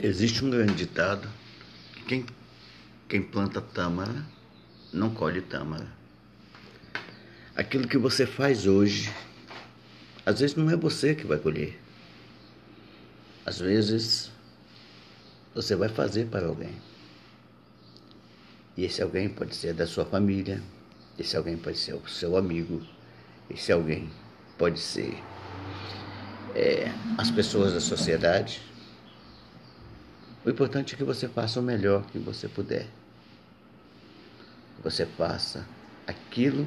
Existe um grande ditado que quem, quem planta tâmara não colhe tâmara. Aquilo que você faz hoje, às vezes não é você que vai colher. Às vezes você vai fazer para alguém. E esse alguém pode ser da sua família, esse alguém pode ser o seu amigo, esse alguém pode ser é, as pessoas da sociedade o importante é que você faça o melhor que você puder. Você faça aquilo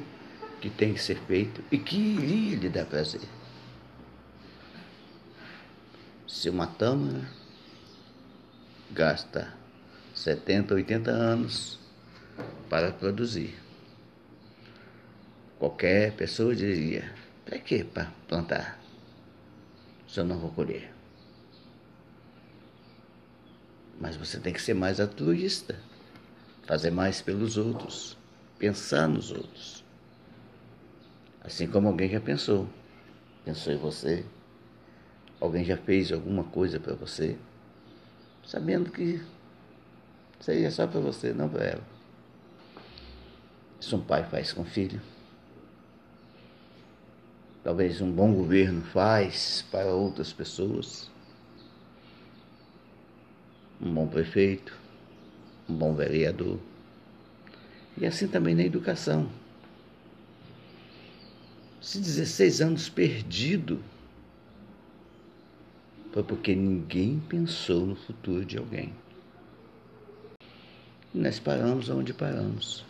que tem que ser feito e que iria lhe dar prazer. Se uma tâmara gasta 70, 80 anos para produzir, qualquer pessoa diria: para que plantar? Se eu não vou colher. Mas você tem que ser mais altruísta, fazer mais pelos outros, pensar nos outros. Assim como alguém já pensou. Pensou em você. Alguém já fez alguma coisa para você, sabendo que seria só para você, não para ela. Isso um pai faz com o filho. Talvez um bom governo faz para outras pessoas um bom prefeito, um bom vereador. E assim também na educação. Se 16 anos perdido, foi porque ninguém pensou no futuro de alguém. E nós paramos onde paramos.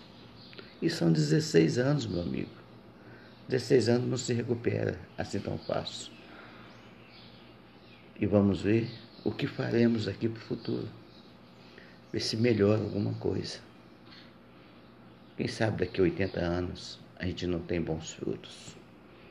E são 16 anos, meu amigo. 16 anos não se recupera assim tão fácil. E vamos ver o que faremos aqui para o futuro. Ver se melhora alguma coisa. Quem sabe daqui a 80 anos a gente não tem bons frutos.